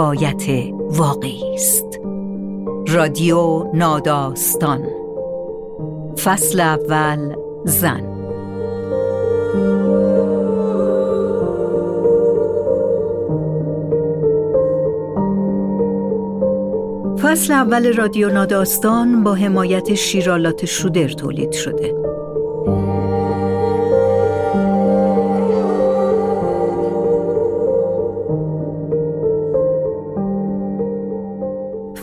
روایت واقعی است. رادیو ناداستان. فصل اول زن. فصل اول رادیو ناداستان با حمایت شیرالات شودر تولید شده.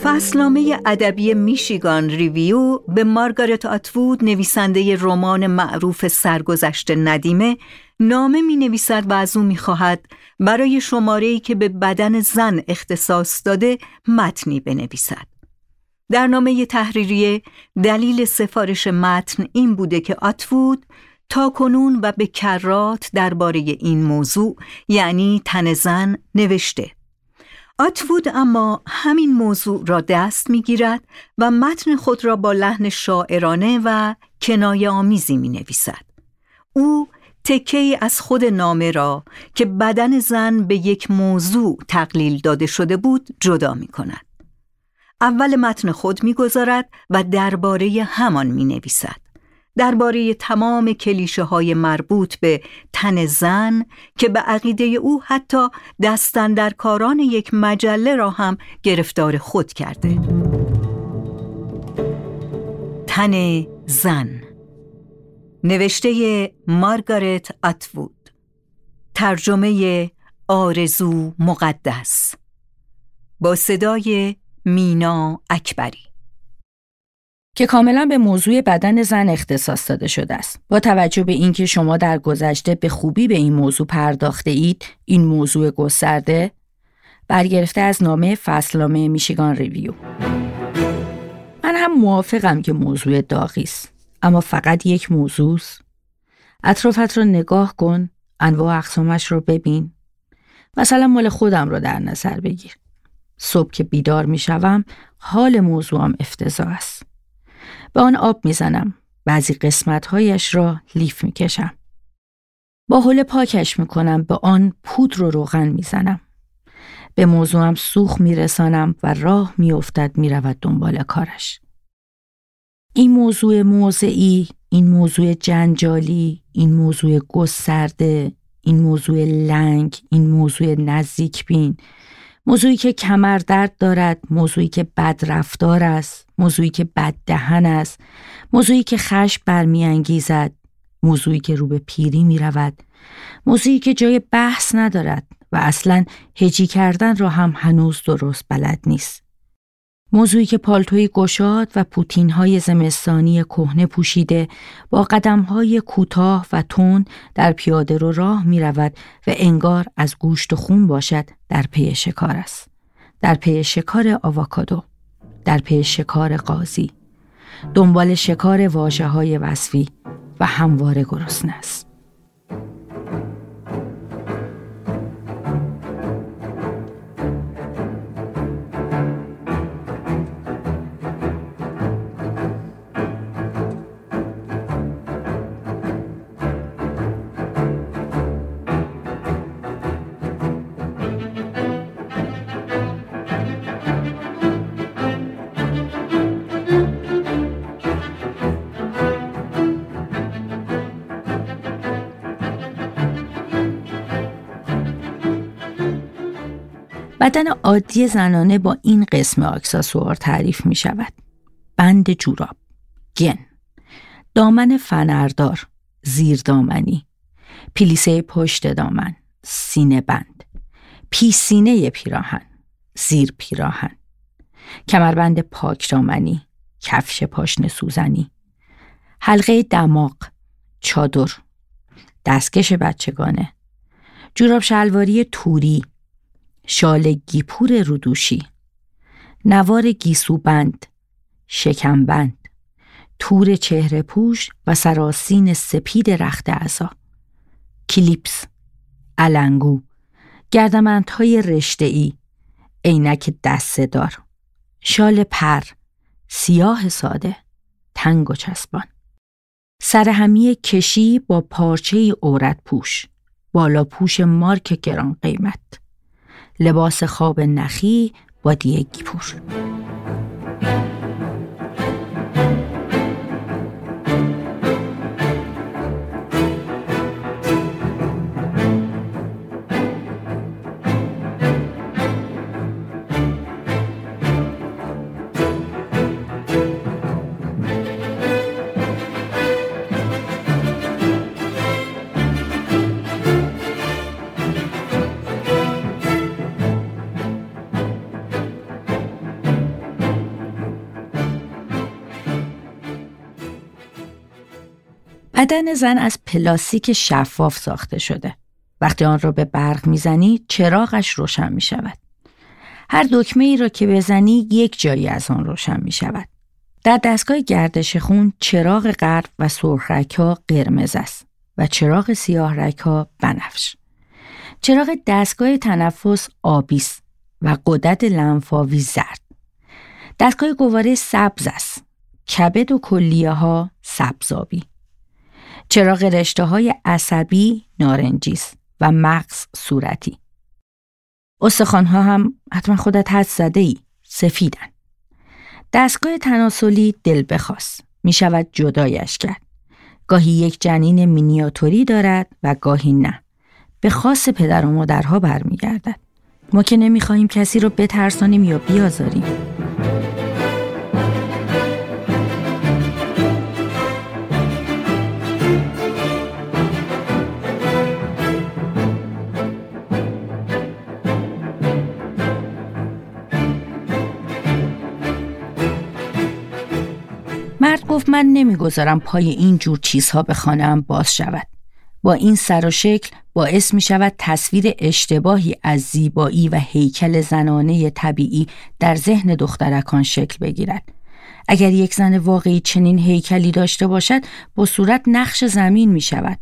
فصلنامه ادبی میشیگان ریویو به مارگارت آتوود نویسنده رمان معروف سرگذشت ندیمه نامه می نویسد و از او می خواهد برای شماره‌ای که به بدن زن اختصاص داده متنی بنویسد. در نامه تحریریه دلیل سفارش متن این بوده که آتوود تا کنون و به کرات درباره این موضوع یعنی تن زن نوشته. آتوود اما همین موضوع را دست می‌گیرد و متن خود را با لحن شاعرانه و کنایه آمیزی می نویسد. او تکه از خود نامه را که بدن زن به یک موضوع تقلیل داده شده بود جدا می کند. اول متن خود می‌گذارد و درباره همان می نویسد. درباره تمام کلیشه های مربوط به تن زن که به عقیده او حتی دستن در کاران یک مجله را هم گرفتار خود کرده. تن زن نوشته مارگارت اتوود ترجمه آرزو مقدس با صدای مینا اکبری. که کاملا به موضوع بدن زن اختصاص داده شده است. با توجه به اینکه شما در گذشته به خوبی به این موضوع پرداخته اید، این موضوع گسترده برگرفته از نامه فصلنامه میشیگان ریویو. من هم موافقم که موضوع داغی است، اما فقط یک موضوع است. اطرافت رو نگاه کن، انواع اقسامش رو ببین. مثلا مال خودم رو در نظر بگیر. صبح که بیدار می‌شوم حال موضوعم افتضاح است. به آن آب می‌زنم. بعضی قسمتهایش را لیف می‌کشم. با حل پاکش می‌کنم به آن پودر و روغن می‌زنم. به موضوعم سوخ میرسانم و راه میافتد می‌رود دنبال کارش. این موضوع موضعی، این موضوع جنجالی، این موضوع گسترده، این موضوع لنگ، این موضوع نزدیک بین، موضوعی که کمر درد دارد، موضوعی که بد رفتار است، موضوعی که بد دهن است، موضوعی که خشم برمیانگیزد، موضوعی که رو به پیری می رود، موضوعی که جای بحث ندارد و اصلا هجی کردن را هم هنوز درست بلد نیست. موضوعی که پالتوی گشاد و پوتین های زمستانی کهنه پوشیده با قدم های کوتاه و تند در پیاده رو راه می رود و انگار از گوشت و خون باشد در پی شکار است. در پی شکار آواکادو. در پی شکار غازی. دنبال شکار واژه های وصفی و همواره گرسنه است. بدن عادی زنانه با این قسم آکساسوار تعریف می شود. بند جوراب، گن، دامن فنردار، زیر دامنی، پلیسه پشت دامن، سینه بند، پیسینه پیراهن، زیر پیراهن، کمربند پاک دامنی، کفش پاشن سوزنی، حلقه دماغ، چادر، دستکش بچگانه، جوراب شلواری توری، شال گیپور رودوشی نوار گیسوبند شکمبند تور چهره پوش و سراسین سپید رخت ازا کلیپس علنگو گردمندهای رشته‌ای عینک دسته دار شال پر سیاه ساده تنگ و چسبان. سرهمی کشی با پارچه عورت پوش بالا پوش مارک گران قیمت. لباس خواب نخی با دیگی بدن زن از پلاستیک شفاف ساخته شده. وقتی آن را به برق می‌زنی چراغش روشن می شود. هر دکمه ای را که بزنی یک جایی از آن روشن می شود. در دستگاه گردش خون چراغ غرب و سرخ ها قرمز است و چراغ سیاه ها بنفش. چراغ دستگاه تنفس آبی است و قدرت لنفاوی زرد. دستگاه گواره سبز است. کبد و کلیه ها سبزابی. چراغ رشته های عصبی نارنجیست و مغز صورتی. استخوان ها هم حتما خودت حد زده ای سفیدن. دستگاه تناسلی دل بخواست. می شود جدایش کرد. گاهی یک جنین مینیاتوری دارد و گاهی نه. به خاص پدر و مادرها برمیگردد. ما که نمی‌خواهیم کسی رو بترسانیم یا بیازاریم. من نمی‌گذارم پای این جور چیزها به خانهام باز شود. با این سر و شکل باعث می شود تصویر اشتباهی از زیبایی و هیکل زنانه طبیعی در ذهن دخترکان شکل بگیرد. اگر یک زن واقعی چنین هیکلی داشته باشد با صورت نقش زمین می شود.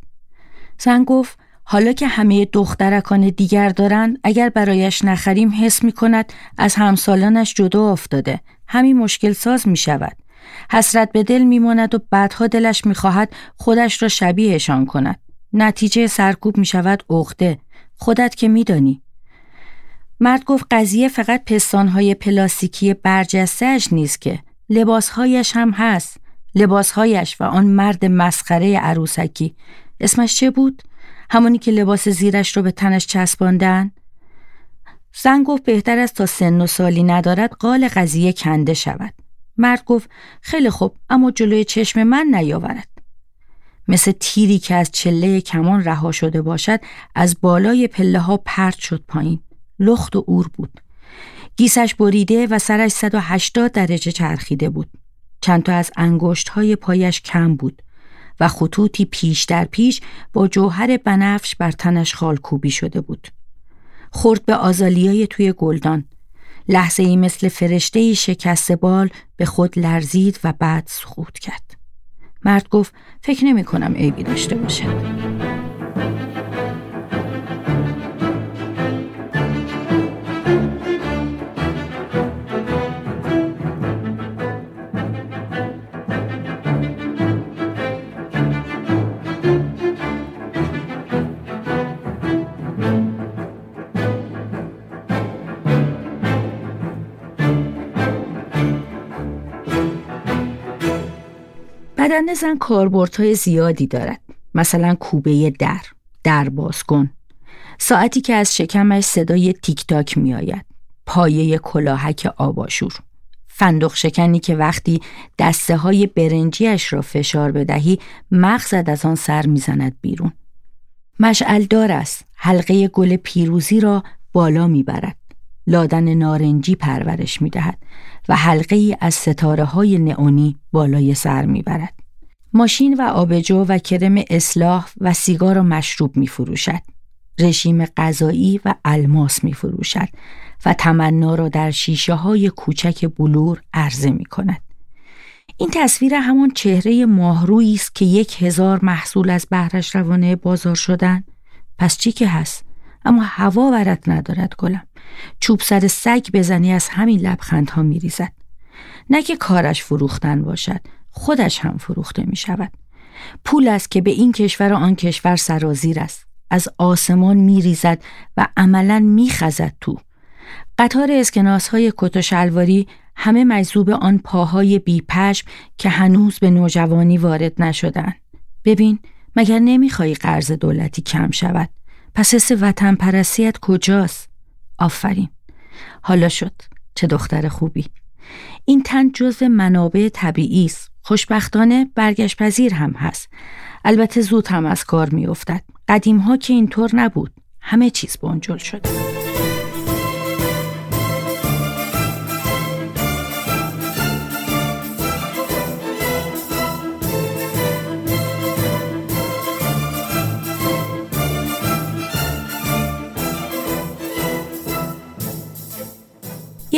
زن گفت حالا که همه دخترکان دیگر دارند اگر برایش نخریم حس می کند از همسالانش جدا افتاده همین مشکل ساز می شود. حسرت به دل میماند و بعدها دلش می‌خواهد خودش را شبیهشان کند. نتیجه سرکوب می شود عقده. خودت که میدانی. مرد گفت قضیه فقط پستانهای پلاستیکی برجستهش نیست که لباسهایش هم هست. لباسهایش و آن مرد مسخره عروسکی. اسمش چه بود؟ همونی که لباس زیرش رو به تنش چسباندن؟ زن گفت بهتر است تا سن و سالی ندارد قال قضیه کنده شود. مرد گفت خیلی خوب اما جلوی چشم من نیاورد. مثل تیری که از چله کمان رها شده باشد از بالای پله ها پرت شد پایین. لخت و اور بود. گیسش بریده و سرش 180 درجه چرخیده بود. چند تا از انگشت های پایش کم بود و خطوطی پیش در پیش با جوهر بنفش بر تنش خالکوبی شده بود. خورد به آزالیای توی گلدان لحظه ای مثل فرشته شکست بال به خود لرزید و بعد سقوط کرد. مرد گفت فکر نمی کنم عیبی داشته باشد. بدن زن کاربردهای زیادی دارد مثلا کوبه در در بازکن ساعتی که از شکمش صدای تیک تاک می آید پایه کلاهک آباشور فندق شکنی که وقتی دسته های برنجیش را فشار بدهی مغزت از آن سر می‌زند بیرون. مشعلدار است. حلقه گل پیروزی را بالا می‌برد. لادن نارنجی پرورش می‌دهد. و حلقه از ستاره های نئونی بالای سر می‌برد. ماشین و آبجو و کرم اصلاح و سیگار و مشروب می فروشد. رژیم غذایی و الماس می فروشد و تمنا را در شیشه های کوچک بلور عرضه می کند. این تصویر همان چهره ماهرویی است که یک هزار محصول از بهرش روانه بازار شدن پس چی که هست اما هوا ورد ندارد گلم چوب سر سگ بزنی از همین لبخندها میریزد نه که کارش فروختن باشد خودش هم فروخته می شود پول است که به این کشور و آن کشور سرازیر است از آسمان می ریزد و عملا می خزد تو قطار اسکناس های کت و شلواری همه مجذوب آن پاهای بیپشم که هنوز به نوجوانی وارد نشدن. ببین مگر نمیخوایی قرض دولتی کم شود؟ پس حس وطن پرستیت کجاست؟ آفرین. حالا شد. چه دختر خوبی. این تن جزو منابع طبیعی است. خوشبختانه برگشت پذیر هم هست. البته زود هم از کار میافتد. قدیم ها که اینطور نبود. همه چیز بنجل شد.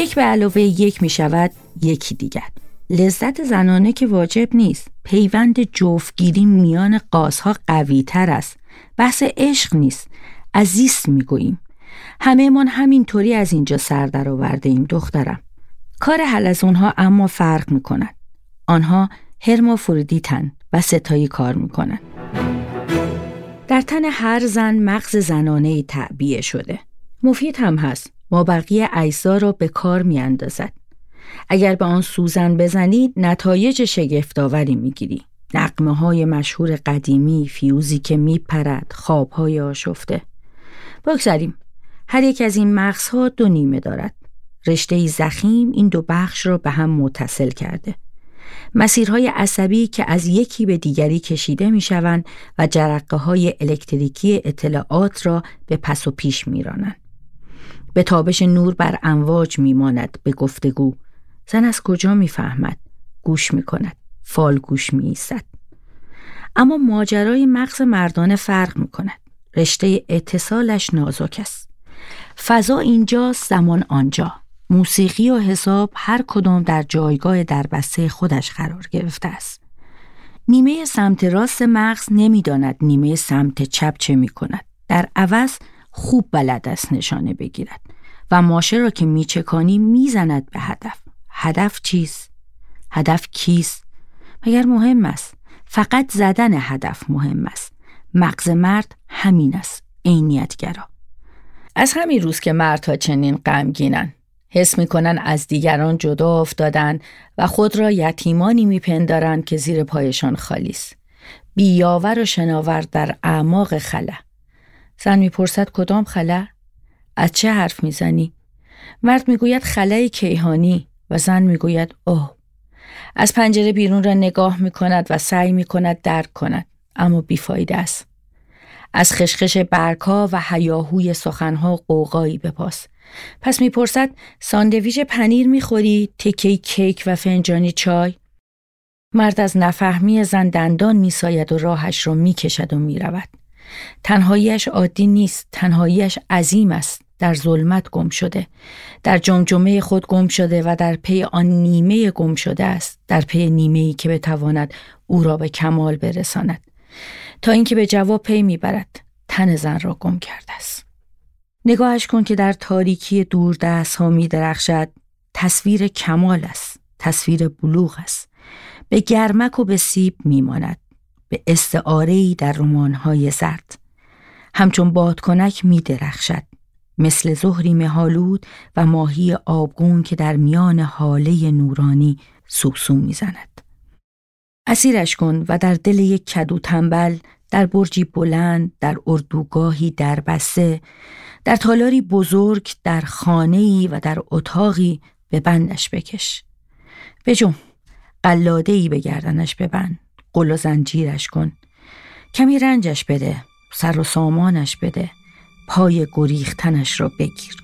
یک به علاوه یک می شود یکی دیگر. لذت زنانه که واجب نیست. پیوند جفتگیری میان قاسها قوی تر است. بحث عشق نیست. عزیز می‌گوییم. همه من همینطوری از اینجا سر در آورده ایم دخترم. کار حل از اونها اما فرق می‌کنن آنها هرمافرودیتن و ستایی کار می‌کنن. در تن هر زن مغز زنانه تعبیه شده. مفید هم هست. ما بقیه اجزا را به کار می اندازد. اگر به آن سوزن بزنید نتایج شگفتآوری می‌گیری. نقمه های مشهور قدیمی، فیوزی که میپرد، خواب های آشفته. بگذاریم. هر یک از این مغزها دو نیمه دارد. رشته زخیم این دو بخش را به هم متصل کرده. مسیرهای عصبی که از یکی به دیگری کشیده می شوند و جرقه های الکتریکی اطلاعات را به پس و پیش می رانند. به تابش نور بر امواج میماند به گفتگو. زن از کجا می‌فهمد؟ گوش می‌کند. فال گوش میایستد. اما ماجرای مغز مردانه فرق می‌کند. رشته اتصالش نازک است. فضا اینجا زمان آنجا. موسیقی و حساب هر کدام در جایگاه دربسته خودش قرار گرفته است. نیمه سمت راست مغز نمی‌داند نیمه سمت چپ چه می کند. در عوض خوب بلد است نشانه بگیرد. و ماشه را که میچکانی می‌زند به هدف. هدف چیست؟ هدف کیست؟ مگر مهم است؟ فقط زدن هدف مهم است. مغز مرد همین است عینیتگرا. از همین روز که مردها چنین غمگینن حس می‌کنن از دیگران جدا افتادن و خود را یتیمانی میپندارند که زیر پایشان خالی است. بیاور و شناور در اعماق خلا زن می‌پرسد کدام خلا از چه حرف می‌زنی؟ مرد می‌گوید خلای کیهانی و زن می‌گوید اوه. از پنجره بیرون را نگاه می‌کند و سعی می‌کند درک کند اما بیفایده است. از خشخش برکا و هیاهوی سخنها قوقایی بپاس پس می‌پرسد ساندویچ پنیر می‌خوری؟ تکه کیک و فنجانی چای؟ مرد از نفهمی زن دندان میساید و راهش را می‌کشد و می‌رود. تنهاییش عادی نیست تنهاییش عظیم است. در ظلمت گم شده در جمجمه خود گم شده و در پی آن نیمه گم شده است در پی نیمه ای که بتواند او را به کمال برساند. تا اینکه به جواب پی می‌برد تن زن را گم کرده است. نگاهش کن که در تاریکی دور دست ها می درخشد تصویر کمال است تصویر بلوغ است. به گرمک و به سیب میماند. به استعاره در رمانهای زرد. همچون بادکنک می درخشد مثل زهری مهالود و ماهی آبگون که در میان حاله نورانی سوسو می‌زند. اسیرش کن و در دل یک کدو تنبل در برجی بلند در اردوگاهی در بسته در تالاری بزرگ در خانه‌ای و در اتاقی به بندش بکش. بجم قلاده ای به گردنش ببند. قل و زنجیرش کن کمی رنجش بده سر و سامانش بده. پای گریختنش را بگیر.